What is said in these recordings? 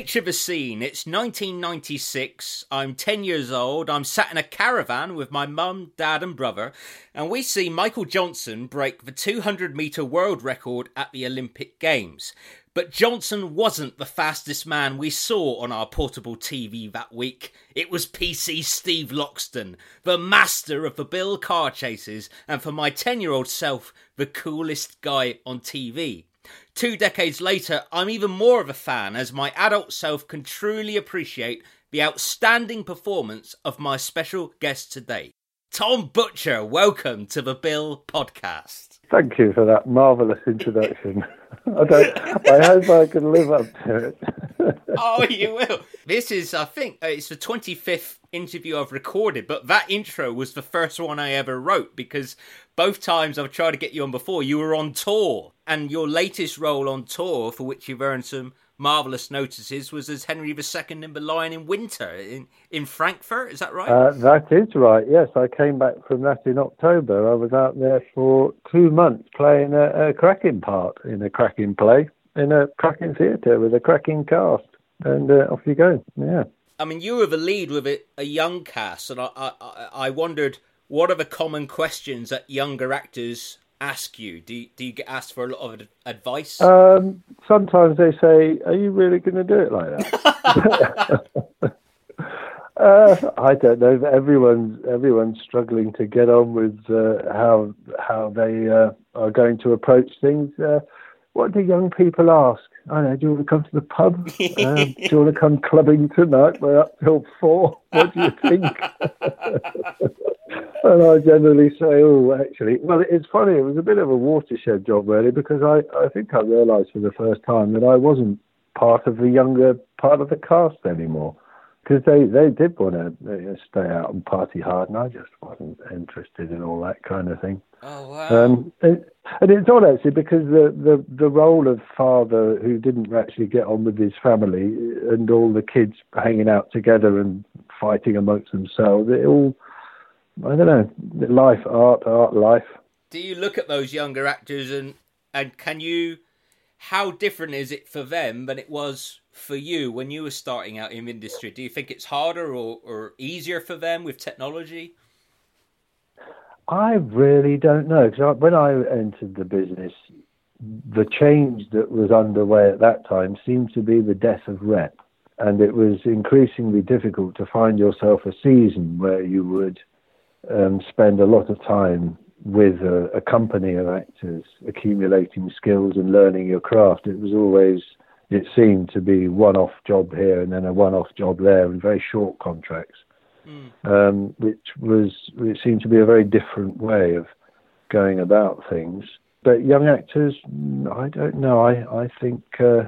Picture the scene. It's 1996. I'm 10 years old. I'm sat in a caravan with my mum, dad, and brother, and we see Michael Johnson break the 200 metre world record at the Olympic Games. But Johnson wasn't the fastest man we saw on our portable TV that week. It was PC Steve Loxton, the master of the Bill car chases, and for my 10 year old self, the coolest guy on TV. Two decades later, I'm even more of a fan as my adult self can truly appreciate the outstanding performance of my special guest today. Tom Butcher, welcome to the Bill podcast. Thank you for that marvellous introduction. I don't. I hope I can live up to it. oh, you will. This is, I think, uh, it's the twenty fifth interview I've recorded, but that intro was the first one I ever wrote because both times I've tried to get you on before, you were on tour, and your latest role on tour, for which you've earned some marvelous notices, was as Henry II in The Lion in Winter in, in Frankfurt. Is that right? Uh, that is right. Yes, I came back from that in October. I was out there for two months playing a, a cracking part in a cracking play in a cracking theatre with a cracking cast, and uh, off you go. Yeah. I mean, you were the lead with a, a young cast, and I, I, I wondered what are the common questions that younger actors ask you? Do you, do you get asked for a lot of advice? Um, sometimes they say, "Are you really going to do it like that?" uh, I don't know. Everyone's everyone's struggling to get on with uh, how how they uh, are going to approach things. Uh, what do young people ask? I don't know. Do you want to come to the pub? um, do you want to come clubbing tonight? We're up till four. What do you think? and I generally say, oh, actually, well, it's funny. It was a bit of a watershed job, really, because I, I think I realised for the first time that I wasn't part of the younger part of the cast anymore. Because they, they did want to stay out and party hard, and I just wasn't interested in all that kind of thing. Oh wow! Um, and, and it's odd actually because the, the the role of father who didn't actually get on with his family and all the kids hanging out together and fighting amongst themselves, it all I don't know, life, art, art, life. Do you look at those younger actors and and can you? How different is it for them than it was for you when you were starting out in industry? Do you think it's harder or, or easier for them with technology? I really don't know because when I entered the business, the change that was underway at that time seemed to be the death of rep, and it was increasingly difficult to find yourself a season where you would um, spend a lot of time with a, a, company of actors, accumulating skills and learning your craft. It was always, it seemed to be one-off job here and then a one-off job there, and very short contracts, mm. um, which was it seemed to be a very different way of going about things. But young actors, I don't know. I I think. Uh,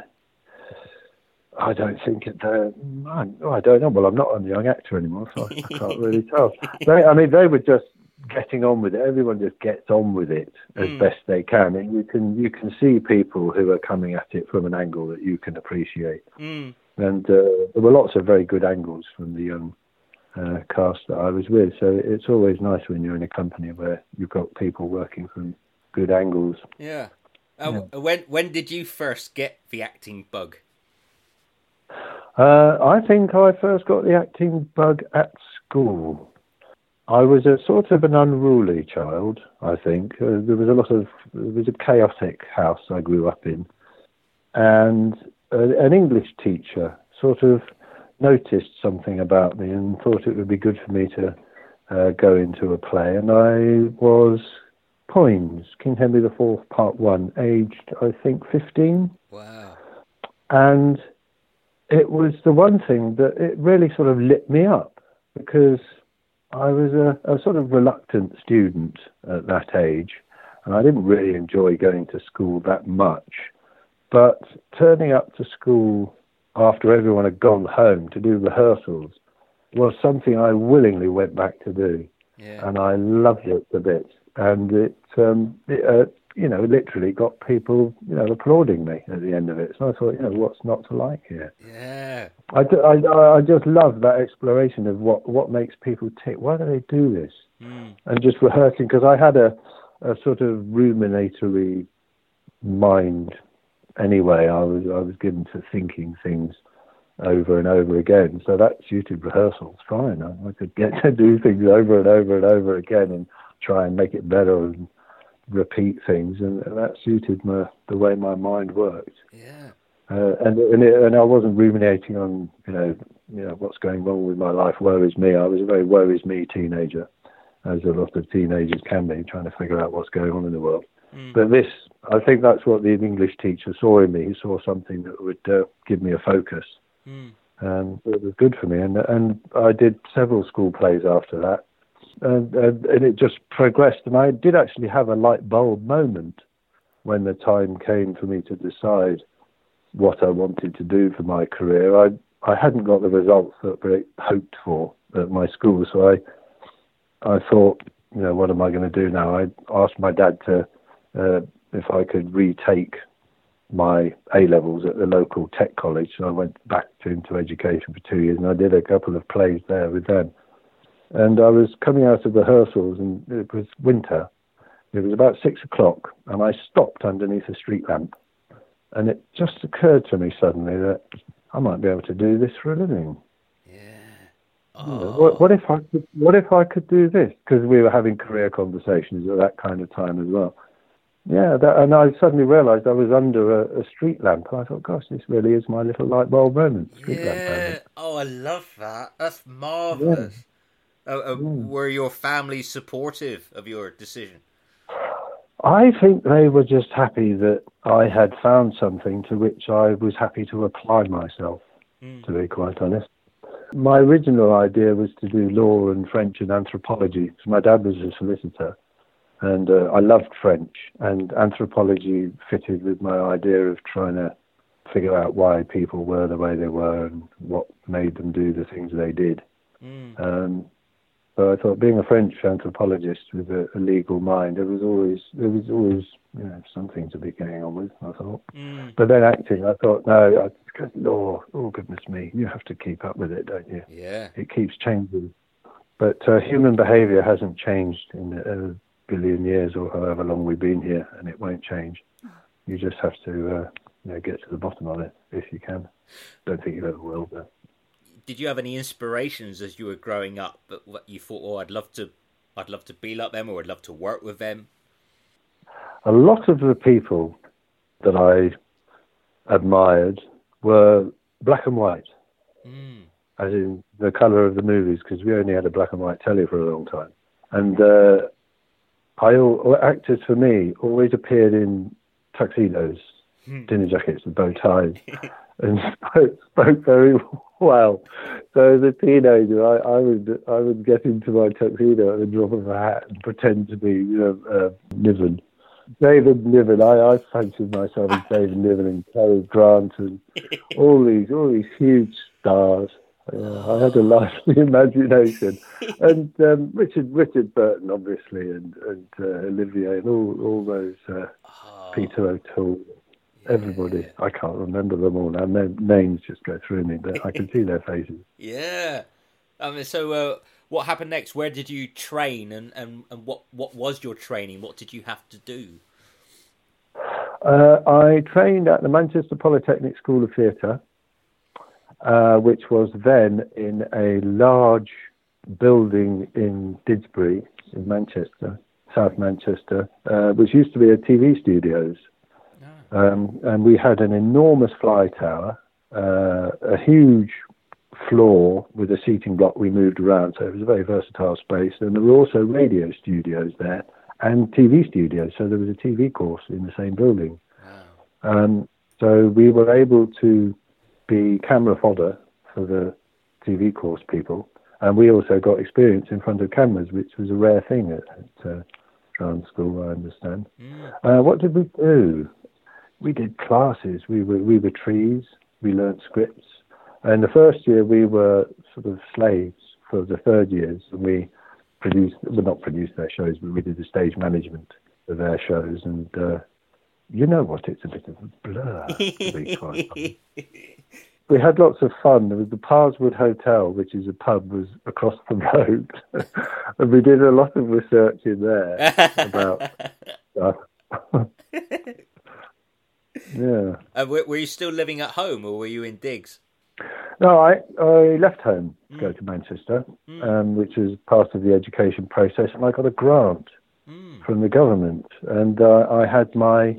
I don't think it. Uh, I, I, don't know. Well, I'm not a young actor anymore, so I, I can't really tell. They, I mean, they were just getting on with it. Everyone just gets on with it as mm. best they can, and you can you can see people who are coming at it from an angle that you can appreciate. Mm. And uh, there were lots of very good angles from the young uh, cast that I was with. So it's always nice when you're in a company where you've got people working from good angles. Yeah. Uh, yeah. When when did you first get the acting bug? Uh, I think I first got the acting bug at school. I was a sort of an unruly child, I think. Uh, there was a lot of, it was a chaotic house I grew up in. And uh, an English teacher sort of noticed something about me and thought it would be good for me to uh, go into a play. And I was Poins, King Henry IV, Part 1, aged, I think, 15. Wow. And it was the one thing that it really sort of lit me up because I was a, a sort of reluctant student at that age, and I didn't really enjoy going to school that much. But turning up to school after everyone had gone home to do rehearsals was something I willingly went back to do, yeah. and I loved it a bit. And it, um, it uh, you know, literally got people, you know, applauding me at the end of it. So I thought, you know, what's not to like here? Yeah. I, I, I just love that exploration of what, what makes people tick. Why do they do this? Mm. And just rehearsing, because I had a, a sort of ruminatory mind anyway. I was, I was given to thinking things over and over again. So that suited rehearsals fine. I, I could get to do things over and over and over again and try and make it better and repeat things, and, and that suited my, the way my mind worked. Yeah. Uh, and and, it, and I wasn't ruminating on you know you know what's going wrong with my life. Woe is me. I was a very woe is me teenager, as a lot of teenagers can be, trying to figure out what's going on in the world. Mm. But this, I think that's what the English teacher saw in me. He saw something that would uh, give me a focus. Mm. And it was good for me. And and I did several school plays after that, and, and and it just progressed. And I did actually have a light bulb moment when the time came for me to decide what I wanted to do for my career. I I hadn't got the results that I hoped for at my school, so I I thought, you know, what am I going to do now? I asked my dad to uh, if I could retake my A levels at the local tech college. So I went back to, into education for two years, and I did a couple of plays there with them. And I was coming out of rehearsals, and it was winter. It was about six o'clock, and I stopped underneath a street lamp, and it just occurred to me suddenly that I might be able to do this for a living. Oh. what, what, if I could? What if I could do this? Because we were having career conversations at that kind of time as well. Yeah, that, and I suddenly realised I was under a, a, street lamp. and I thought, gosh, this really is my little light bulb moment. Yeah. moment. Oh, I love that. That's marvelous. Yeah. Uh, uh, yeah. Were your family supportive of your decision? I think they were just happy that I had found something to which I was happy to apply myself. Mm. To be quite honest. My original idea was to do law and French and anthropology because my dad was a solicitor and uh, I loved French and anthropology fitted with my idea of trying to figure out why people were the way they were and what made them do the things they did. Mm. Um, so I thought, being a French anthropologist with a, a, legal mind, it was always there was always you know something to be going on with. I thought, mm. but then acting, I thought, no, I, law. Oh goodness me, you have to keep up with it, don't you? Yeah, it keeps changing. But uh, human behaviour hasn't changed in a billion years or however long we've been here, and it won't change. You just have to uh, you know, get to the bottom of it if you can. Don't think you ever will, but did you have any inspirations as you were growing up that what you thought, oh, I'd love to, I'd love to be like them, or I'd love to work with them? A lot of the people that I admired were black and white, mm. as in the color of the movies, because we only had a black and white telly for a long time, and uh, I actors for me always appeared in tuxedos, mm. dinner jackets, and bow ties. and spoke, spoke very well. So as a teenager, I, I would I would get into my tuxedo at the drop of a hat and pretend to be you know uh, Niven. David Niven. I, I fancied myself as David Niven and Cary Grant and all these all these huge stars. Yeah, I had a lively imagination, and um, Richard Richard Burton, obviously, and and uh, Olivier, and all all those uh, oh. Peter O'Toole, everybody. I can't remember them all now. names just go through me, but I can see their faces. Yeah. I mean, so uh, what happened next? Where did you train, and, and, and what what was your training? What did you have to do? Uh, I trained at the Manchester Polytechnic School of Theatre, uh, which was then in a large building in Didsbury, in Manchester, South Manchester, uh, which used to be a TV studios. Um, and we had an enormous fly tower, uh, a huge floor with a seating block we moved around, so it was a very versatile space. And there were also radio studios there and TV studios, so there was a TV course in the same building. Wow. Um, so we were able to be camera fodder for the TV course people, and we also got experience in front of cameras, which was a rare thing at, at uh, School, I understand. Mm. Uh, what did we do? We did classes. We were we were trees. We learnt scripts. And the first year we were sort of slaves for the third years, and we produced we well, not produced their shows, but we did the stage management of their shows. And uh, you know what? It's a bit of a blur. to be quite we had lots of fun. There was the Parswood Hotel, which is a pub, was across the road, and we did a lot of research in there about stuff. Yeah. Uh, were, were, you still living at home, or were you in digs? No, I, I left home to go to Manchester, um, which was part of the education process, and I got a grant from the government, and uh, I had my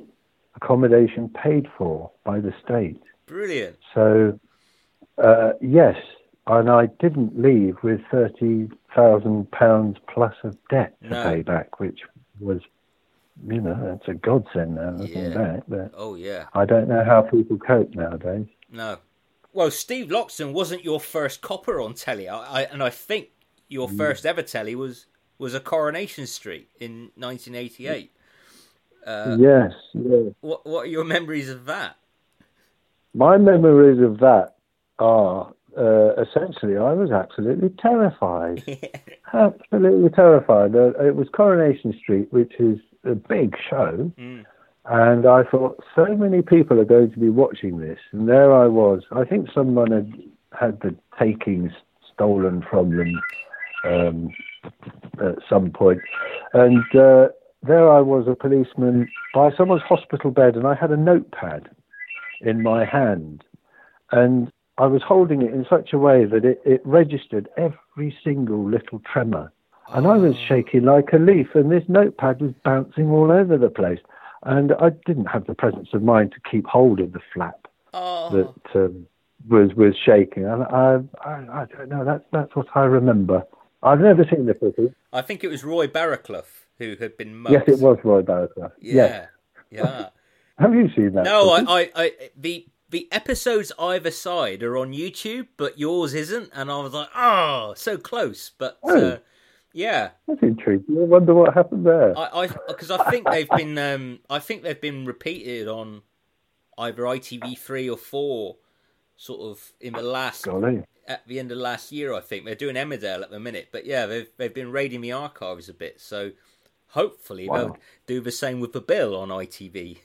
accommodation paid for by the state. Brilliant. So, uh, yes, and I didn't leave with thirty thousand pounds plus of debt to No. pay back, which was, you know, it's a godsend now looking Yeah. back. But Oh yeah. I don't know how people cope nowadays. No. Well, Steve Loxton wasn't your first copper on telly, I, I, and I think your Mm. first ever telly was was a Coronation Street in 1988. Uh, yes, yes. What what are your memories of that? My memories of that are uh, essentially I was absolutely terrified. absolutely terrified. Uh, it was Coronation Street, which is a big show. Mm. And I thought, so many people are going to be watching this. And there I was. I think someone had had the takings stolen from them um, at some point. And uh, there I was, a policeman, by someone's hospital bed, and I had a notepad in my hand. And I was holding it in such a way that it, it registered every single little tremor. And I was shaking like a leaf, and this notepad was bouncing all over the place. And I didn't have the presence of mind to keep hold of the flap Oh, that um, was was shaking. And I, I, I don't know. That's that's what I remember. I've never seen the footage. I think it was Roy Barraclough who had been mugged. Yes, it was Roy Barraclough. Yeah, Yes. yeah. Have you seen that? No. I, I, I, the the episodes either side are on YouTube, but yours isn't, and I was like, oh, so close. But uh, Oh. Yeah, That's intriguing. I wonder what happened there. I, I, because I think they've been, um, I think they've been repeated on either ITV three or four, sort of in the last Golly. at the end of last year. I think they're doing Emmerdale at the minute, but yeah, they've they've been raiding the archives a bit, so hopefully Wow. they'll do the same with the bill on ITV,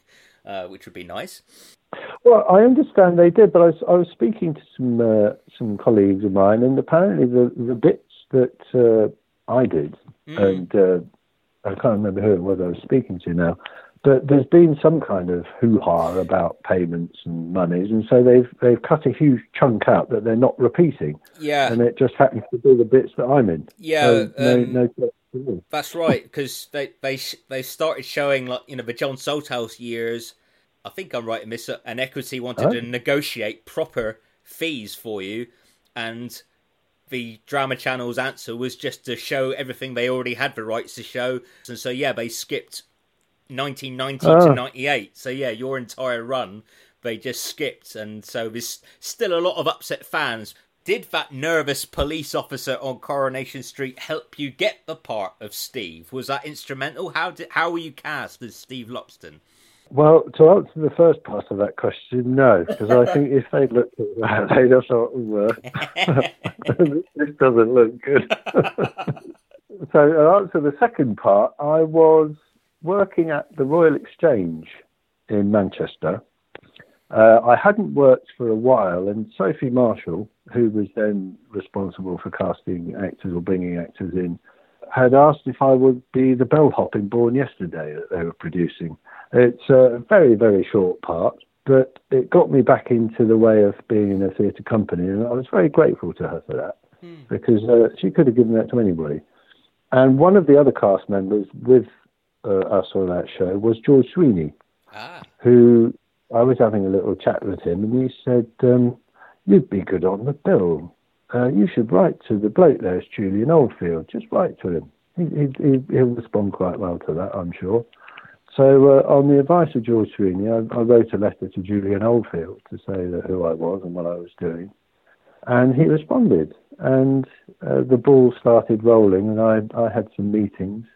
uh, which would be nice. Well, I understand they did, but I was, I was speaking to some uh, some colleagues of mine, and apparently the the bits that uh, I did, Mm. and uh, I can't remember who it was I was speaking to now, but there's been some kind of hoo ha about payments and monies, and so they've they've cut a huge chunk out that they're not repeating, Yeah, and it just happens to be the bits that I'm in. yeah. So um, no all. That's right, because they they they started showing like you know the John Salthouse years. I think I'm right in this. uh, And Equity wanted Oh. to negotiate proper fees for you, and the Drama Channel's answer was just to show everything they already had the rights to show. And so yeah, they skipped 1990 to Ah. 98. So yeah, your entire run they just skipped, and so there's still a lot of upset fans. Did that nervous police officer on Coronation Street help you get the part of Steve? Was that instrumental? How did how were you cast as Steve Loxton? Well, to answer the first part of that question, no, because I think if they'd looked at that, they'd have thought, "Ooh, uh, this doesn't look good. so, to answer the second part, I was working at the Royal Exchange in Manchester. Uh, I hadn't worked for a while, and Sophie Marshall, who was then responsible for casting actors or bringing actors in, had asked if I would be the bellhop in Born Yesterday that they were producing. It's a very, very short part, but it got me back into the way of being in a theatre company, and I was very grateful to her for that because uh, she could have given that to anybody. And one of the other cast members with uh, us on that show was George Sweeney, Ah, who I was having a little chat with him, and he said, um, "You'd be good on the bill. Uh, you should write to the bloke there, it's Julian Oldfield. Just write to him. He, he, he, he'll respond quite well to that, I'm sure." So, uh, on the advice of George Sweeney, I, I wrote a letter to Julian Oldfield to say that who I was and what I was doing, and he responded. And uh, the ball started rolling, and I, I had some meetings.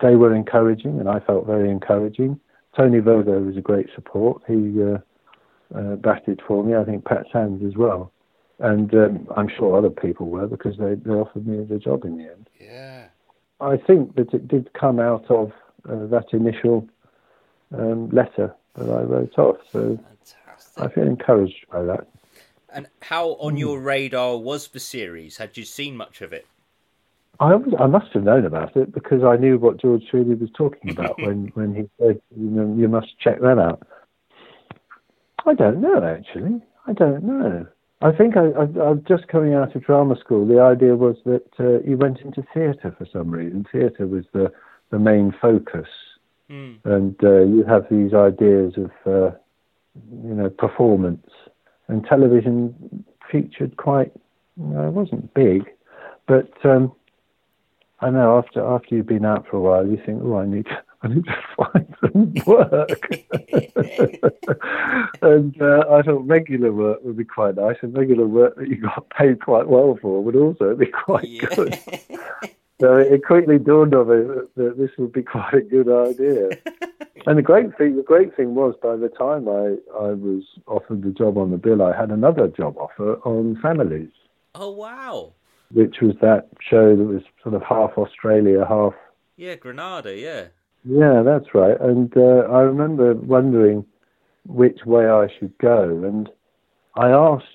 They were encouraging, and I felt very encouraging. Tony Virgo was a great support. He uh, uh, batted for me. I think Pat Sandys as well, and um, I'm sure other people were because they, they offered me the job in the end. yeah. I think that it did come out of uh, that initial um, letter that I wrote off. So Fantastic. I feel encouraged by that. And how on your radar was the series? Had you seen much of it? I, was, I must have known about it because I knew what George Sweeney was talking about when, when he said, you, know, you must check that out. I don't know, actually. I don't know. I think I, I, I'm just coming out of drama school. The idea was that uh, you went into theatre for some reason. Theatre was the, the main focus. Mm. And uh, you have these ideas of, uh, you know, performance. And television featured quite, you know, it wasn't big, but um, I know after after you've been out for a while, you think, oh, I need to, I need to find some work. and uh, I thought regular work would be quite nice, and regular work that you got paid quite well for would also be quite Yeah. good. So it quickly dawned on me that, this would be quite a good idea. and the great thing, the great thing was, by the time I, I was offered the job on the bill, I had another job offer on Families, oh wow. which was that show that was sort of half Australia, half Yeah, Granada. Yeah. yeah, that's right. And uh, I remember wondering which way I should go, and I asked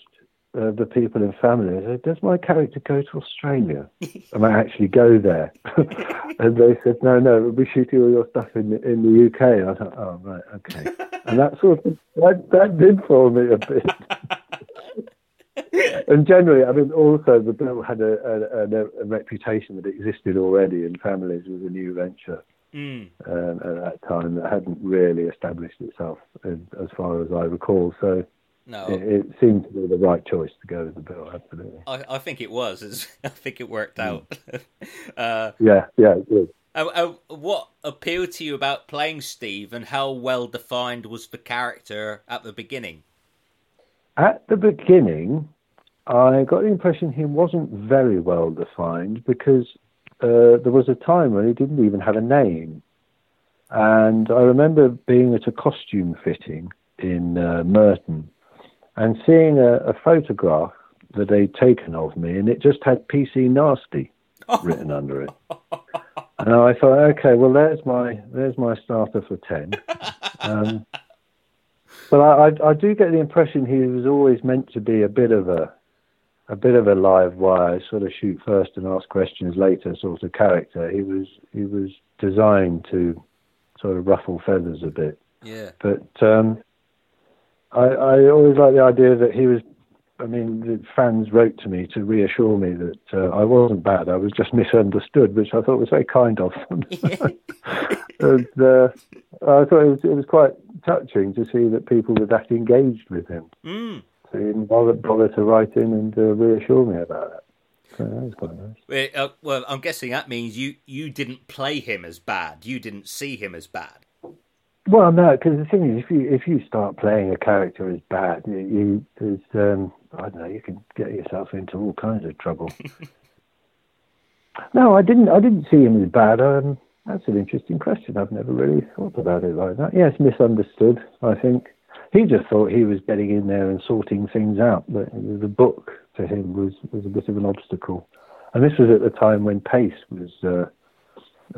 uh, the people in family, I said, "Does my character go to Australia? Am I actually go there?" and they said, "No, no, we'll be shooting all your stuff in the, in the UK." And I thought, "Oh, right, okay." and that sort of that, that did for me a bit. and generally, I mean, also the bill had a, a, a, a reputation that existed already in families with a new venture Mm. um, at that time that hadn't really established itself as, as far as I recall. So No, it, it seemed to be the right choice to go with the bill. Absolutely. I, I think it was. It's- I think it worked out. uh, Yeah, yeah, it did. uh, uh, what appealed to you about playing Steve, and how well defined was the character at the beginning? At the beginning, I got the impression he wasn't very well defined because uh, there was a time when he didn't even have a name. And I remember being at a costume fitting in uh, Merton and seeing a, a photograph that they'd taken of me, and it just had PC Nasty written under it. And I thought, okay, well, there's my there's my starter for ten. Um, but I, I, I do get the impression he was always meant to be a bit of a a bit of a live wire, sort of shoot first and ask questions later sort of character. He was he was designed to sort of ruffle feathers a bit. Yeah. But um, I, I always like the idea that he was. I mean, the fans wrote to me to reassure me that uh, I wasn't bad. I was just misunderstood, which I thought was very kind of them. and uh, I thought it was, it was quite touching to see that people were that engaged with him. Mm. So he didn't bother, bother to write in and uh, reassure me about that. So that was quite nice. Well, uh, well, I'm guessing that means you you didn't play him as bad. You didn't see him as bad. Well, no, because the thing is, if you if you start playing a character as bad, you, you there's um, I don't know, you can get yourself into all kinds of trouble. no, I didn't. I didn't see him as bad. Um, that's an interesting question. I've never really thought about it like that. Yes, misunderstood. I think he just thought he was getting in there and sorting things out. But the book to him was was a bit of an obstacle. And this was at the time when Pace was uh,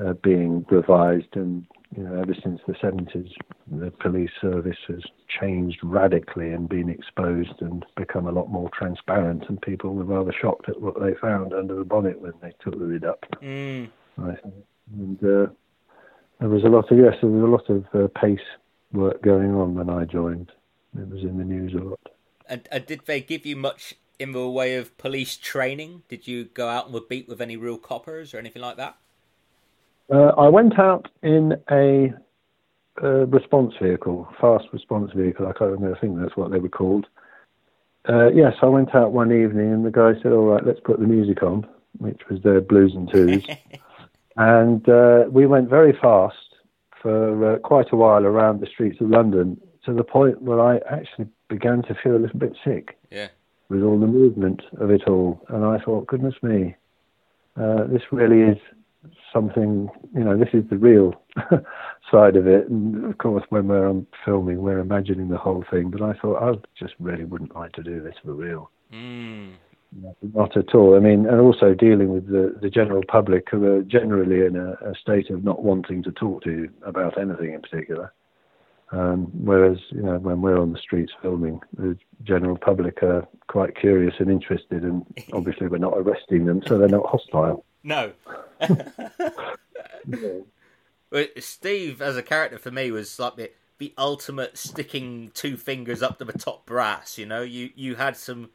uh, being revised, and you know, ever since the 70s, the police service has changed radically and been exposed and become a lot more transparent. And people were rather shocked at what they found under the bonnet when they took the lid up. Mm. I think. And uh, there was a lot of yes, there was a lot of uh, pace work going on when I joined. It was in the news a lot. And, and did they give you much in the way of police training? Did you go out on the beat with any real coppers or anything like that? Uh, I went out in a uh, response vehicle, fast response vehicle. I can't remember. I think that's what they were called. Uh, yes, I went out one evening, and the guy said, "All right, let's put the music on," which was their blues and twos. and uh, we went very fast for uh, quite a while around the streets of London, to the point where I actually began to feel a little bit sick Yeah. with all the movement of it all. And I thought, goodness me, uh, this really is something, you know, this is the real side of it. And of course, when we're on filming, we're imagining the whole thing. But I thought, I just really wouldn't like to do this for real. Mm. Not at all. I mean, and also dealing with the, the general public who are generally in a, a state of not wanting to talk to you about anything in particular. Um, whereas, you know, when we're on the streets filming, the general public are quite curious and interested, and obviously we're not arresting them, so they're not hostile. No. Steve, as a character for me, was like the, the ultimate sticking two fingers up to the top brass. You know, you you had some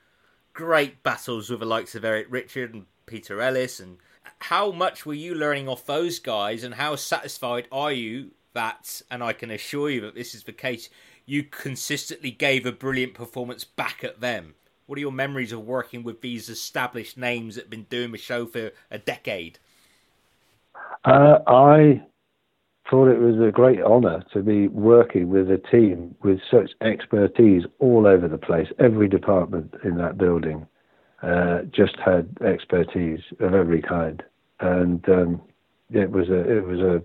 great battles with the likes of Eric Richard and Peter Ellis. And how much were you learning off those guys, and how satisfied are you that, and I can assure you that this is the case, you consistently gave a brilliant performance back at them? What are your memories of working with these established names that have been doing the show for a decade? Uh, I thought it was a great honour to be working with a team with such expertise all over the place. Every department in that building uh, just had expertise of every kind, and um, it was a it was a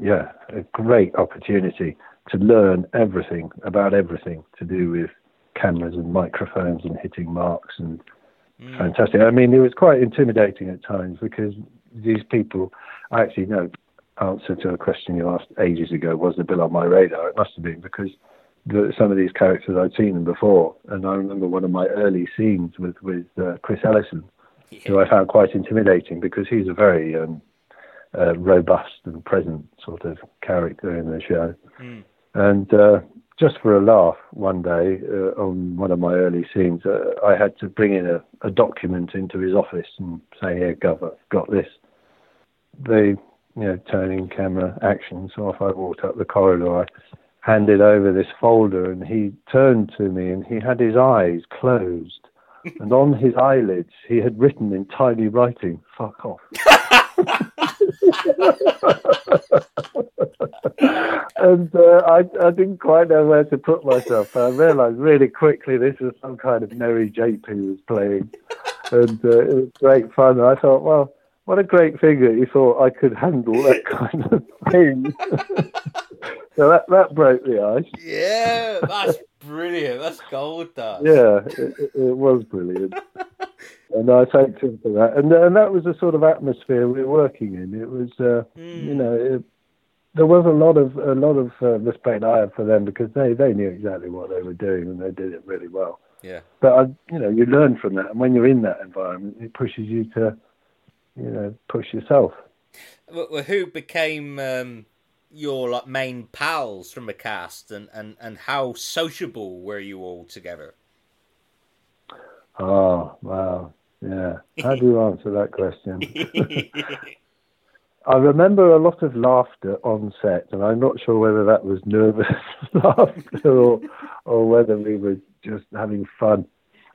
yeah a great opportunity to learn everything about everything to do with cameras and microphones and hitting marks and mm. fantastic. I mean, it was quite intimidating at times because these people I actually know answer to a question you asked ages ago was the bill on my radar? It must have been because the, some of these characters I'd seen them before, and I remember one of my early scenes with with uh, Chris Ellison, yeah. who I found quite intimidating because he's a very um, uh, robust and present sort of character in the show, mm. and. Uh, just for a laugh, one day uh, on one of my early scenes, uh, I had to bring in a, a document into his office and say, "Here, Gov, I've got this." The you know, turning camera action. So off I walked up the corridor. I handed over this folder, and he turned to me, and he had his eyes closed, and on his eyelids he had written in tiny writing, "Fuck off." and uh, I, I didn't quite know where to put myself. I realised really quickly this was some kind of Merry Jape he was playing, and uh, it was great fun. I thought, well what a great figure he thought I could handle that kind of thing. so that that broke the ice. Yeah, that's brilliant. That's gold dust. Yeah, it, it was brilliant. and I thanked him for that. And and that was the sort of atmosphere we were working in. It was, uh, mm. you know, it, there was a lot of a lot of uh, respect I had for them because they they knew exactly what they were doing and they did it really well. Yeah. But I, you know, you learn from that, and when you're in that environment, it pushes you to you know push yourself. Well, who became um, your like main pals from the cast, and, and, and how sociable were you all together? Oh wow, yeah. How do you answer that question? I remember a lot of laughter on set, and I'm not sure whether that was nervous laughter or or whether we were just having fun.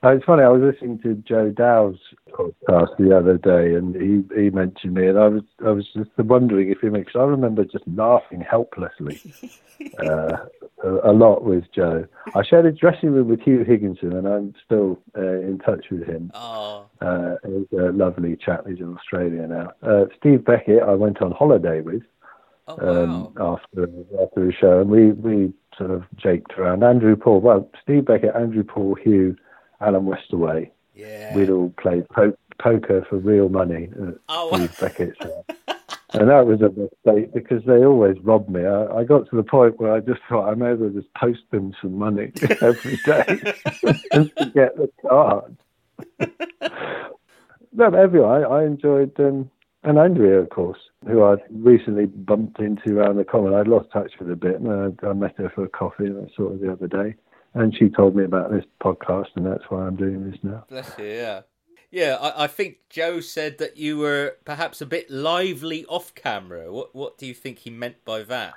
Uh, it's funny. I was listening to Joe Dow's podcast the other day, and he, he mentioned me, and I was I was just wondering if he makes. I remember just laughing helplessly uh, a, a, lot with Joe. I shared a dressing room with Huw Higginson, and I'm still uh, in touch with him. Oh. Uh, he's a lovely chap. He's in Australia now. Uh, Steve Beckett, I went on holiday with. Oh, wow. um, after after the show, and we we sort of jaked around. Andrew Paul, well, Steve Beckett, Andrew Paul, Huw Alan Westaway. Yeah. We'd all played po- poker for real money at oh. Beckett's and that was a mistake because they always robbed me. I, I, got to the point where I just thought I may as well just post them some money every day just to get the card. no, everyone, I, I enjoyed, um, and Andrea, of course, who I recently bumped into around the common. I'd lost touch with a bit, and I, I met her for a coffee, and I saw her the other day and she told me about this podcast, and that's why I'm doing this now. Bless you, yeah. Yeah, I, I, think Joe said that you were perhaps a bit lively off camera. What what do you think he meant by that?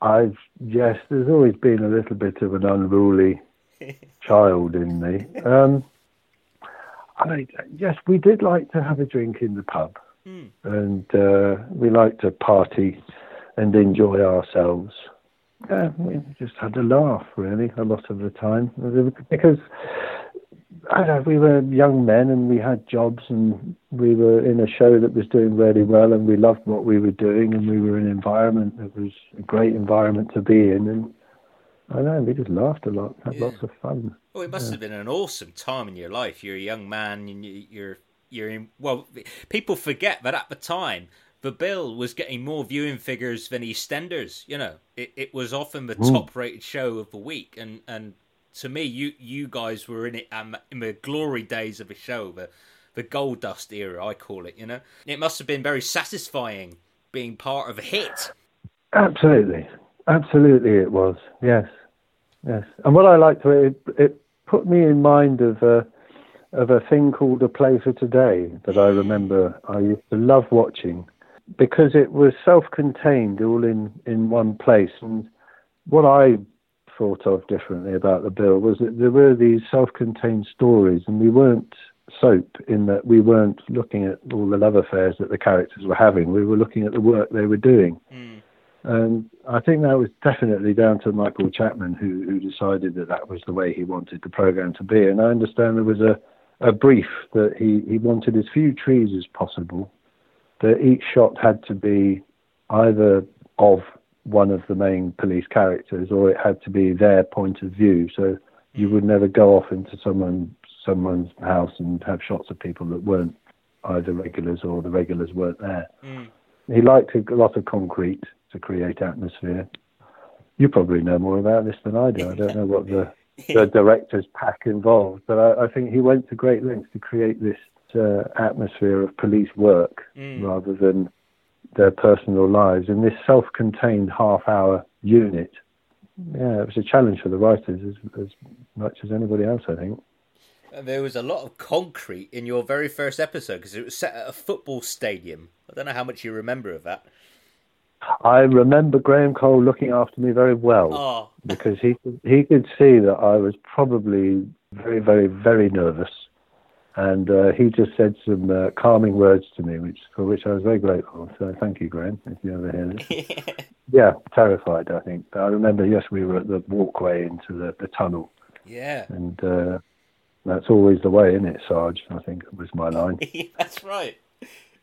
I've yes, there's always been a little bit of an unruly child in me. Um, I yes, we did like to have a drink in the pub, mm. and uh, we like to party and enjoy ourselves. Yeah, we just had a laugh really a lot of the time because I know we were young men and we had jobs and we were in a show that was doing really well and we loved what we were doing and we were in an environment that was a great environment to be in and I know we just laughed a lot, had yeah. lots of fun. Well, it must yeah. have been an awesome time in your life. You're a young man and you're you're in. Well, people forget that at the time the bill was getting more viewing figures than EastEnders. You know, it, it was often the mm. top rated show of the week, and and to me, you you guys were in it um, in the glory days of the show, the the gold dust era, I call it. You know, it must have been very satisfying being part of a hit. Absolutely, absolutely, it was. Yes, yes. And what I liked it, it put me in mind of a of a thing called A Play for Today that I remember I used to love watching because it was self-contained, all in in one place. And what I thought of differently about the bill was that there were these self-contained stories, and we weren't soap in that we weren't looking at all the love affairs that the characters were having. We were looking at the work they were doing. Mm. And I think that was definitely down to Michael Chapman, who, who decided that that was the way he wanted the program to be. And I understand there was a, a brief that he, he wanted as few trees as possible, that each shot had to be either of one of the main police characters or it had to be their point of view. So you would never go off into someone someone's house and have shots of people that weren't either regulars or the regulars weren't there. Mm. He liked a lot of concrete to create atmosphere. You probably know more about this than I do. I don't know what the, the director's pack involved, but I, I, think he went to great lengths to create this uh, atmosphere of police work mm. rather than their personal lives in this self-contained half-hour unit. Yeah, it was a challenge for the writers as, as much as anybody else, I think. There was a lot of concrete in your very first episode because it was set at a football stadium. I don't know how much you remember of that. I remember Graham Cole looking after me very well oh. because he he could see that I was probably very, very, very nervous, and uh, he just said some uh, calming words to me, which for which I was very grateful. So thank you, Graham, if you ever hear this. yeah, terrified. I think. But I remember. Yes, we were at the walkway into the, the tunnel. Yeah. And uh, that's always the way, isn't it, Sarge? I think was my line. that's right.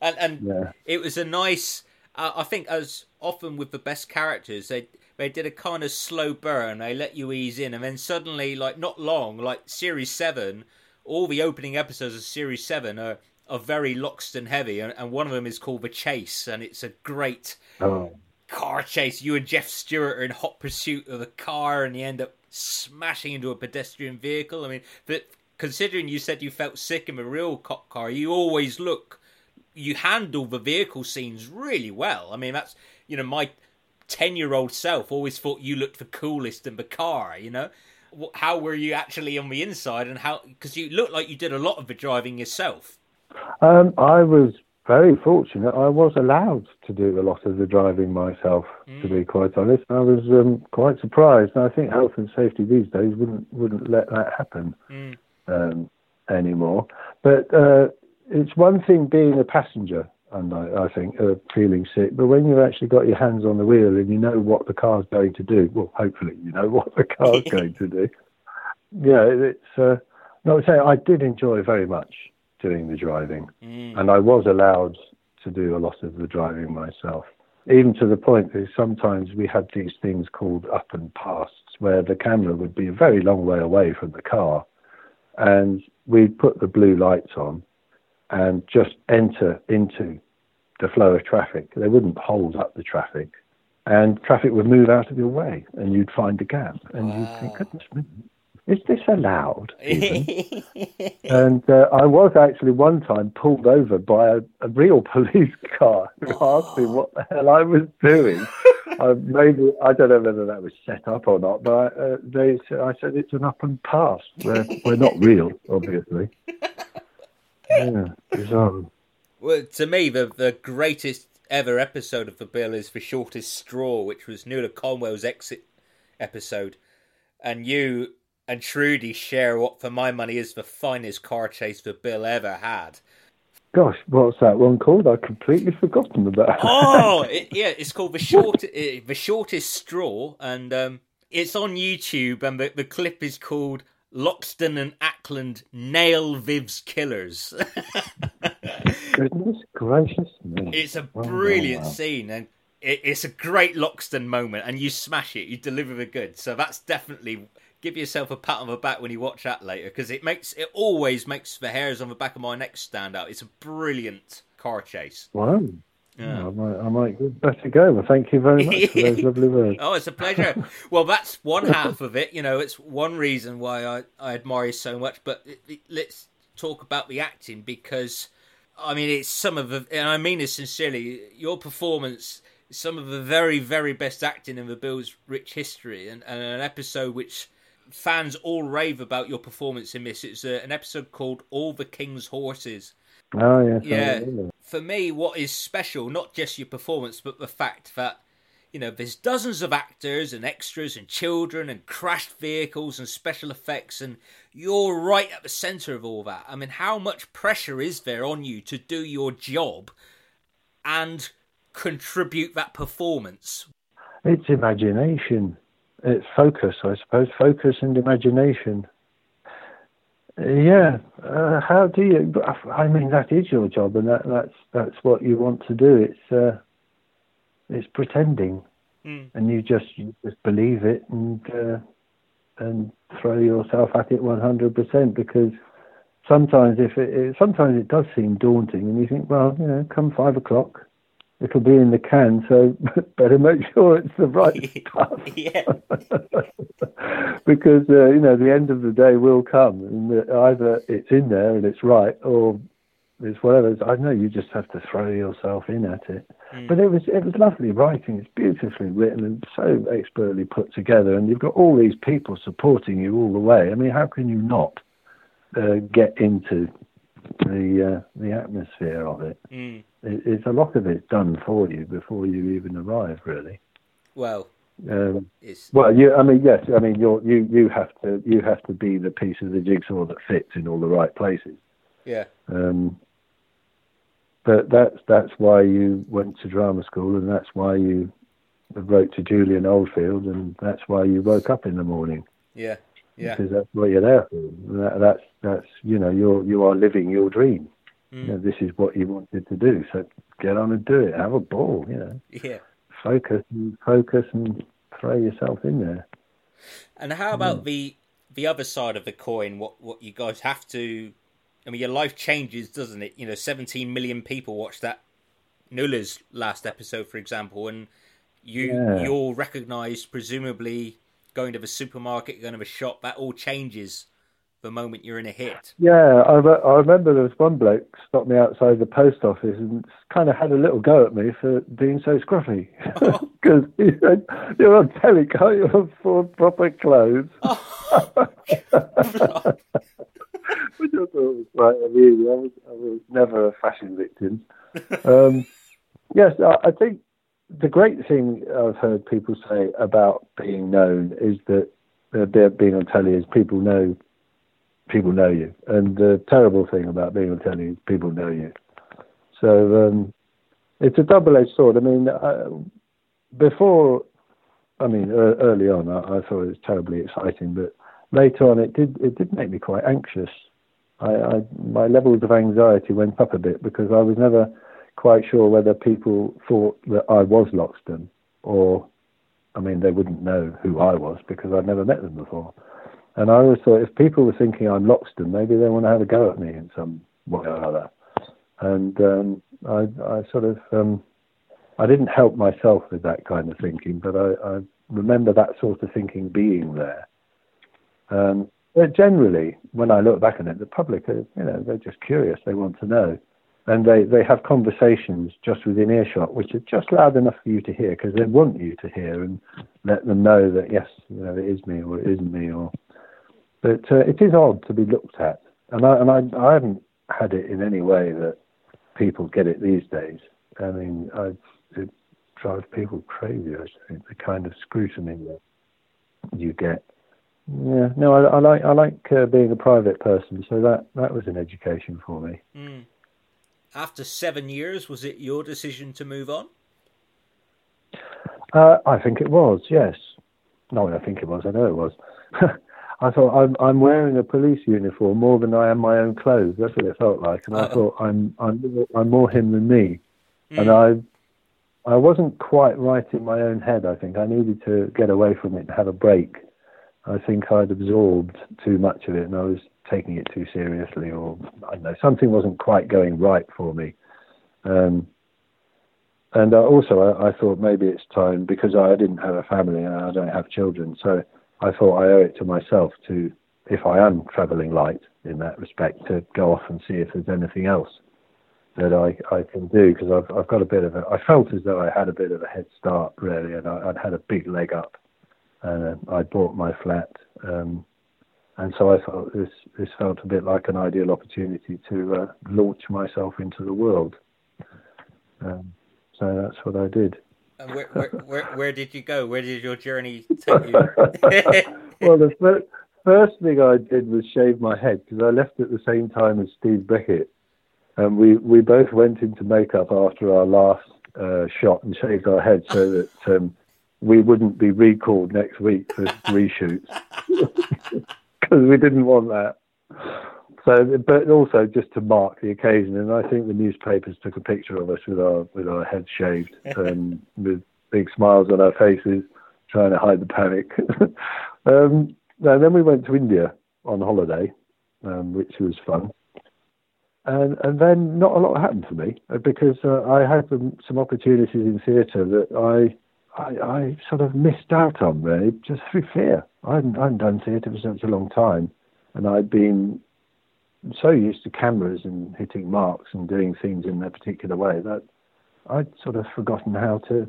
And and yeah. it was a nice. Uh, I think as often with the best characters, they they did a kind of slow burn. They let you ease in, and then suddenly, like not long, like series seven, all the opening episodes of series seven are are very Loxton heavy, and, and one of them is called the Chase, and it's a great. Oh. Car chase. You and Jeff Stewart are in hot pursuit of the car, and you end up smashing into a pedestrian vehicle. I mean, the, considering you said you felt sick in a real cop car, you always look, you handle the vehicle scenes really well. I mean, that's, you know, my 10 year old self always thought you looked the coolest in the car, you know? How were you actually on the inside and how, because you looked like you did a lot of the driving yourself. Um, I was very fortunate. I was allowed to do a lot of the driving myself, mm. to be quite honest. I was um, quite surprised. And I think health and safety these days wouldn't wouldn't let that happen. Mm um, anymore. But uh, it's one thing being a passenger, and I, I think uh, feeling sick. But when you've actually got your hands on the wheel and you know what the car's going to do, well, hopefully you know what the car's going to do. Yeah, it's. Uh, no, I say I did enjoy very much doing the driving, mm. and I was allowed to do a lot of the driving myself. Even to the point that sometimes we had these things called up and pasts, where the camera would be a very long way away from the car, and we'd put the blue lights on and just enter into the flow of traffic. They wouldn't hold up the traffic, and traffic would move out of your way, and you'd find a gap, and wow. you'd think, goodness me. Is this allowed? and uh, I was actually one time pulled over by a, a real police car who asked me what the hell I was doing. uh, maybe I don't know whether that was set up or not, but uh, they I said it's an up and pass. We're, we're not real, obviously. Yeah, bizarre. Well, to me, the the greatest ever episode of the bill is the shortest straw, which was Nuala Conwell's exit episode, and you and Trudie share what, for my money, is the finest car chase the bill ever had. Gosh, what's that one called? I've completely forgotten about. oh, it, yeah, it's called the short, uh, the shortest straw, and um, it's on YouTube, and the, the clip is called Loxton and Ackland nail Viv's killers. Goodness gracious me! It's a brilliant wow. scene, and it, it's a great Loxton moment, and you smash it, you deliver the goods. So that's definitely give yourself a pat on the back when you watch that later because it makes it always makes the hairs on the back of my neck stand out. It's a brilliant car chase. Wow. Yeah. I might, I might better go. Well, thank you very much for those lovely words. oh, it's a pleasure. well, that's one half of it. You know, it's one reason why I, I admire you so much. But it, it, let's talk about the acting because, I mean, it's some of the, and I mean this sincerely, your performance, some of the very, very best acting in the Bill's rich history, and, and an episode which fans all rave about your performance in this. It's uh, an episode called "All the King's Horses." Oh yes, yeah. For me, what is special, not just your performance, but the fact that you know there's dozens of actors and extras and children and crashed vehicles and special effects, and you're right at the center of all that. I mean, how much pressure is there on you to do your job and contribute that performance? It's imagination. It's focus, I suppose. Focus and imagination. Yeah. Uh, how do you? I mean, that is your job, and that, that's that's what you want to do. It's uh, it's pretending, mm. and you just you just believe it and uh, and throw yourself at it one hundred percent because sometimes if it, it, sometimes it does seem daunting, and you think, well, you know, come five o'clock, it'll be in the can, so better make sure it's the right stuff. because uh, you know the end of the day will come, and either it's in there and it's right, or it's whatever. I know you just have to throw yourself in at it. Mm. But it was it was lovely writing. It's beautifully written and so expertly put together, and you've got all these people supporting you all the way. I mean, how can you not uh, get into the uh, the atmosphere of it. Mm. It. It's a lot of it done for you before you even arrive, really. Well, um, well, you. I mean, yes. I mean, you you you have to you have to be the piece of the jigsaw that fits in all the right places. Yeah. Um, but that's that's why you went to drama school, and that's why you wrote to Julian Oldfield, and that's why you woke up in the morning. Yeah. Yeah. Because that's what you're there for. That, that's that's you know you're you are living your dream. Mm. You know, this is what you wanted to do. So get on and do it. Have a ball. You know. Yeah. Focus and focus and throw yourself in there. And how about yeah. the the other side of the coin? What what you guys have to? I mean, your life changes, doesn't it? You know, 17 million people watched that Nulla's last episode, for example, and you yeah. you're recognised presumably going to the supermarket, going to the shop, that all changes the moment you're in a hit. Yeah, I, I remember there was one bloke stopped me outside the post office and kind of had a little go at me for being so scruffy. Because oh. he said, You're on telly, can't you afford proper clothes? Oh. Which I thought was quite amusing. I was, I was never a fashion victim. Um, yes, I, I think the great thing I've heard people say about being known is that uh, being on telly is people know people know you, and the terrible thing about being on telly is people know you. So um, it's a double-edged sword. I mean, uh, before, I mean, uh, early on, I, I, thought it was terribly exciting, but later on, it did it did make me quite anxious. I, I my levels of anxiety went up a bit because I was never quite sure whether people thought that I was Loxton or, I mean, they wouldn't know who I was because I'd never met them before. And I always thought if people were thinking I'm Loxton, maybe they want to have a go at me in some way or other. And um, I, I sort of, um, I didn't help myself with that kind of thinking, but I, I remember that sort of thinking being there. Um, but generally, when I look back on it, the public are, you know, they're just curious. They want to know and they, they have conversations just within earshot, which are just loud enough for you to hear because they want you to hear and let them know that yes, you know, it is me or it isn't me. Or, but uh, it is odd to be looked at, and I and I, I haven't had it in any way that people get it these days. I mean, I, it drives people crazy. I think the kind of scrutiny that you get. Yeah, no, I, I like I like uh, being a private person, so that that was an education for me. Mm after seven years, was it your decision to move on? Uh, I think it was, yes. No, I think it was. I know it was. I thought I'm I'm wearing a police uniform more than I am my own clothes. That's what it felt like, and I thought I'm I'm I'm more him than me, mm. and I I wasn't quite right in my own head. I think I needed to get away from it and have a break. I think I'd absorbed too much of it, and I was taking it too seriously, or I don't know, something wasn't quite going right for me. Um, and uh, also, I, I, thought maybe it's time because I didn't have a family and I don't have children. So I thought I owe it to myself to, if I am travelling light in that respect, to go off and see if there's anything else that I, I can do because I've, I've got a bit of a, I felt as though I had a bit of a head start really and I, would had a big leg up and uh, I bought my flat. Um, and so I felt this this felt a bit like an ideal opportunity to uh, launch myself into the world. Um, so that's what I did. And where, where, where, where, did you go? Where did your journey take you? well, the first, first thing I did was shave my head because I left at the same time as Steve Beckett, and we we both went into makeup after our last uh, shot and shaved our heads so that um, we wouldn't be recalled next week for reshoots because we didn't want that. So, but also just to mark the occasion, and I think the newspapers took a picture of us with our with our heads shaved and with big smiles on our faces, trying to hide the panic. um, and then we went to India on holiday, um, which was fun. And and then not a lot happened for me uh, because uh, I had some, some opportunities in theatre that I I, I sort of missed out on really just through fear. I hadn't, I hadn't done theatre for such a long time, and I'd been so used to cameras and hitting marks and doing things in a particular way that I'd sort of forgotten how to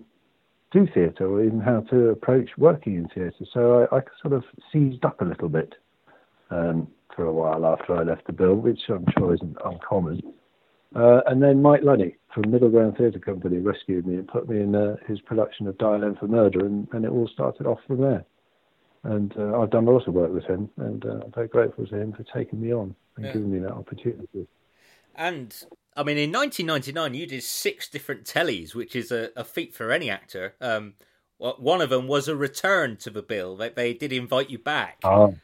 do theatre or even how to approach working in theatre. So I, I, sort of seized up a little bit um, for a while after I left the bill, which I'm sure isn't uncommon. Uh, and then Mike Lunney from Middle Ground Theatre Company rescued me and put me in uh, his production of Dial M for Murder, and, and, it all started off from there. And uh, I've done lots of work with him, and uh, I'm very grateful to him for taking me on and yeah. giving me that opportunity. And I mean, in 1999, you did six different tellies, which is a, a feat for any actor. Um, one of them was a return to the bill. They, they did invite you back. Oh,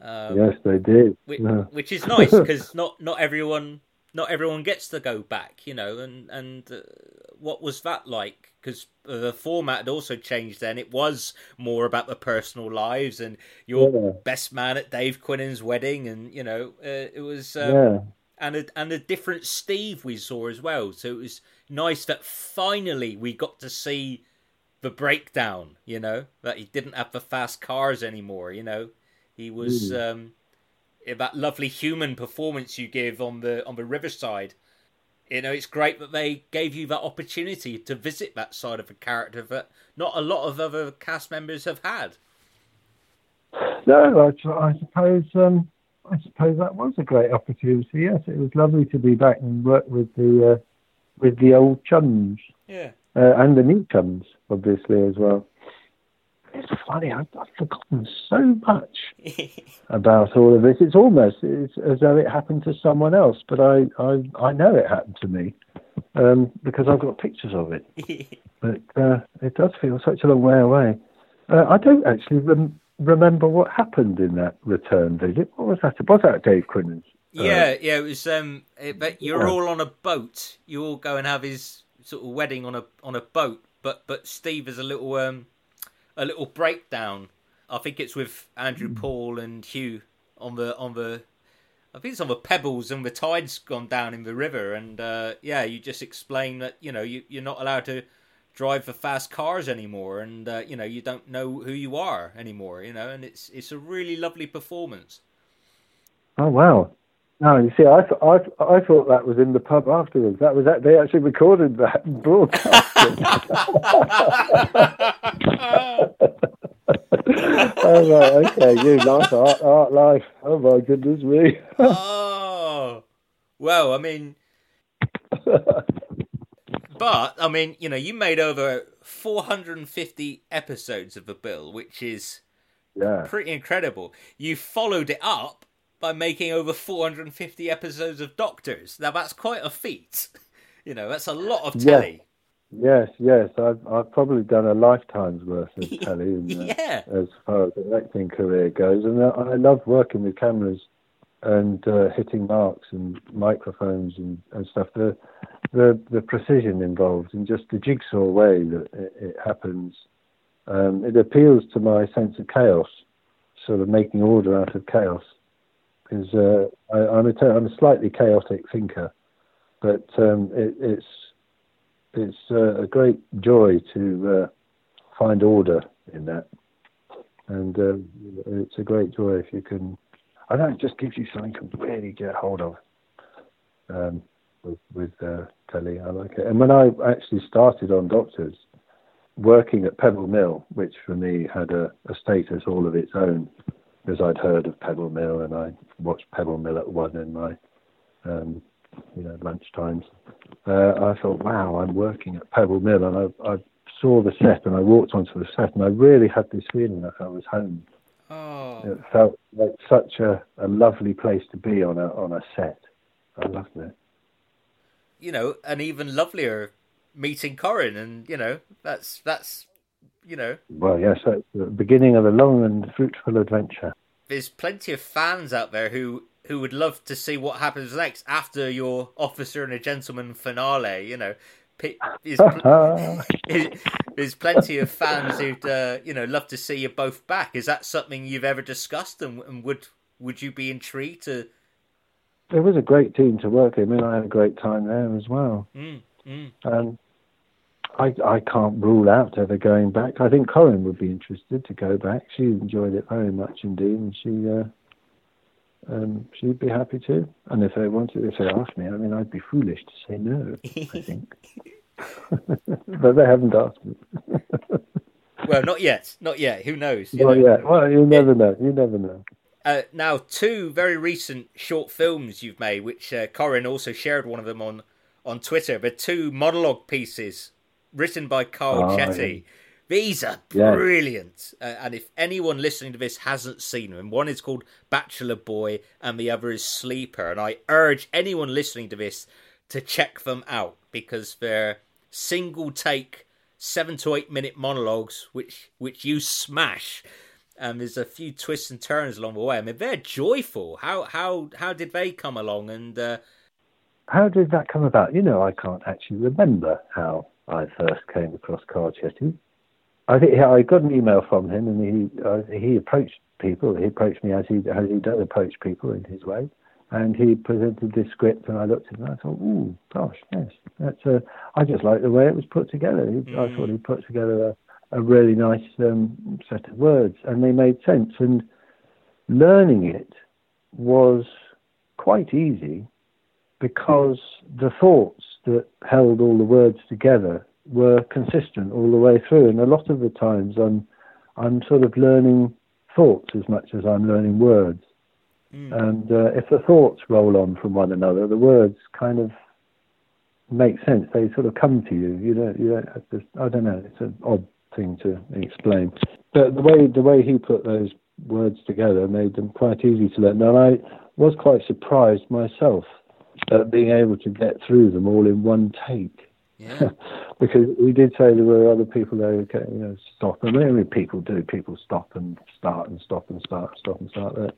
um, yes, they did. Which, yeah. which is nice because not not everyone not everyone gets to go back, you know, and and uh, what was that like? Because the format had also changed. Then it was more about the personal lives and your yeah. best man at Dave Quinnan's wedding, and you know, uh, it was um, yeah. and a and a different Steve we saw as well. So it was nice that finally we got to see the breakdown. You know, that he didn't have the fast cars anymore. You know, he was. Mm. Um, that lovely human performance you give on the on the riverside. You know, it's great that they gave you that opportunity to visit that side of a character that not a lot of other cast members have had. No, I, I suppose um, I suppose that was a great opportunity. Yes, it was lovely to be back and work with the uh, with the old chums. Yeah. Uh, and the new chums, obviously as well it's funny. I've, I've forgotten so much about all of this. It's almost it's as though it happened to someone else, but I I, I know it happened to me um, because I've got pictures of it. but uh, it does feel such a long way away. Uh, I don't actually rem- remember what happened in that return visit. What was that? It was that Dave Quinnan's? Uh, yeah, yeah. It was. Um, it, but you're yeah. all on a boat. You all go and have his sort of wedding on a on a boat. But but Steve is a little um a little breakdown. I think it's with Andrew mm. Paul and Huw on the on the. I think it's on the pebbles and the tide's gone down in the river, and uh, yeah, you just explain that you know you you're not allowed to drive the fast cars anymore, and uh, you know you don't know who you are anymore, you know, and it's it's a really lovely performance. Oh wow! No, you see, I, th- I, th- I thought that was in the pub afterwards. That was that they actually recorded that and broadcast oh right, okay, you nice art, art life. Oh my goodness me. oh, well, I mean, but I mean, you know, you made over 450 episodes of the bill, which is yeah pretty incredible. You followed it up by making over 450 episodes of Doctors. Now that's quite a feat. You know, that's a lot of telly. Yes, yes. I've I've probably done a lifetime's worth of telly yeah. as far as the acting career goes, and I love working with cameras and uh, hitting marks and microphones and, and stuff. The the the precision involved and just the jigsaw way that it, it happens. Um, it appeals to my sense of chaos, sort of making order out of chaos because uh, I, am a, I'm a slightly chaotic thinker, but um, it, it's it's uh, a great joy to uh, find order in that, and uh, it's a great joy if you can. I know it just gives you something to really get hold of. Um, with, with uh, telly, I like it. And when I actually started on Doctors, working at Pebble Mill, which for me had a, a status all of its own, because I'd heard of Pebble Mill and I watched Pebble Mill at one in my, um, you know, lunch times. Uh, I thought, wow, I'm working at Pebble Mill, and I, I saw the set and I walked onto the set, and I really had this feeling that I was home. Oh. It felt like such a, a lovely place to be on a on a set. I loved it. You know, an even lovelier meeting Corrinne, and you know that's that's you know. Well, yes, that's the beginning of a long and fruitful adventure. There's plenty of fans out there who who would love to see what happens next after your officer and a gentleman finale. You know, there's, there's plenty of fans who'd uh, you know love to see you both back. Is that something you've ever discussed, and, and would would you be intrigued to? It was a great team to work in. I mean, I had a great time there as well. Mm, mm. And I I can't rule out ever going back. I think Corrinne would be interested to go back. She enjoyed it very much indeed, and she. Uh, um, she'd be happy to. And if they wanted, if they asked me, I mean, I'd be foolish to say no. I think, but they haven't asked me. well, not yet, not yet. Who knows? You well, know? yeah. Well, you never know. You never know. Uh, now, two very recent short films you've made, which uh, Corrinne also shared one of them on on Twitter. But two monologue pieces written by Carl oh, Chetty. Yeah these are brilliant. Yeah. Uh, and if anyone listening to this hasn't seen them, one is called Bachelor Boy and the other is Sleeper. And I urge anyone listening to this to check them out because they're single take, seven to eight minute monologues, which which you smash. And there's a few twists and turns along the way. I mean, they're joyful. How how how did they come along? And uh... how did that come about? You know, I can't actually remember how I first came across Chetty. I think I got an email from him, and he uh, he approached people. He approached me as he as he does approach people in his way, and he presented this script, and I looked at it and I thought, "Ooh, gosh, yes, that's a." I just like the way it was put together. He, mm. I thought he put together a, a really nice um, set of words, and they made sense. And learning it was quite easy because the thoughts that held all the words together were consistent all the way through. And a lot of the times I'm I'm sort of learning thoughts as much as I'm learning words. Mm. And uh, if the thoughts roll on from one another, the words kind of make sense. They sort of come to you. You don't. You don't. Have to, I don't know. It's an odd thing to explain. But the way the way he put those words together made them quite easy to learn. And I was quite surprised myself at being able to get through them all in one take. Yeah. because we did say there were other people there who can, you know, stop. And mean, people do. People stop and start and stop and start, stop and start. But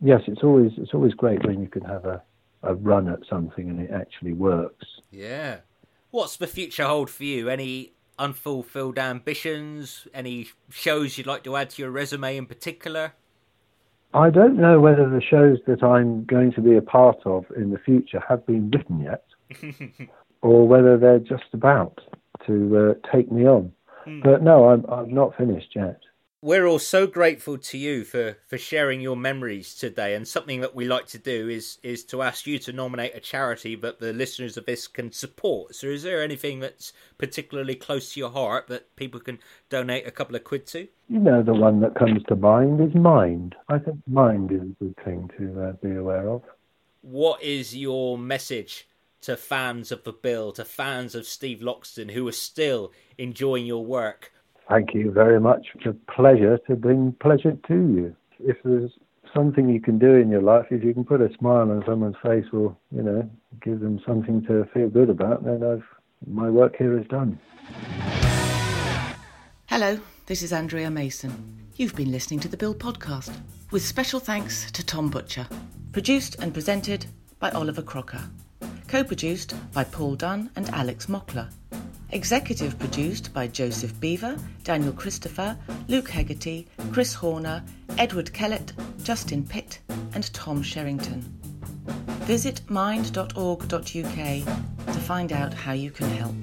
yes, it's always it's always great when you can have a, a run at something and it actually works. Yeah. What's the future hold for you? Any unfulfilled ambitions? Any shows you'd like to add to your resume in particular? I don't know whether the shows that I'm going to be a part of in the future have been written yet. or whether they're just about to uh, take me on. Mm. But no, I'm I'm not finished yet. We're all so grateful to you for, for sharing your memories today. And something that we like to do is is to ask you to nominate a charity that the listeners of this can support. So, is there anything that's particularly close to your heart that people can donate a couple of quid to? You know, the one that comes to mind is Mind. I think Mind is a good thing to uh, be aware of. What is your message to fans of the Bill, to fans of Steve Loxton who are still enjoying your work. Thank you very much. It's a pleasure to bring pleasure to you. If there's something you can do in your life, if you can put a smile on someone's face or, you know, give them something to feel good about, then I've, my work here is done. Hello, this is Andrea Mason. You've been listening to the Bill Podcast, with special thanks to Tom Butcher. Produced and presented by Oliver Crocker co produced by Paul Dunn and Alex Mockler. Executive produced by Joseph Beaver, Daniel Christopher, Luke Hegarty, Chris Horner, Edward Kellett, Justin Pitt, and Tom Sherrington. Visit mind.org.uk to find out how you can help.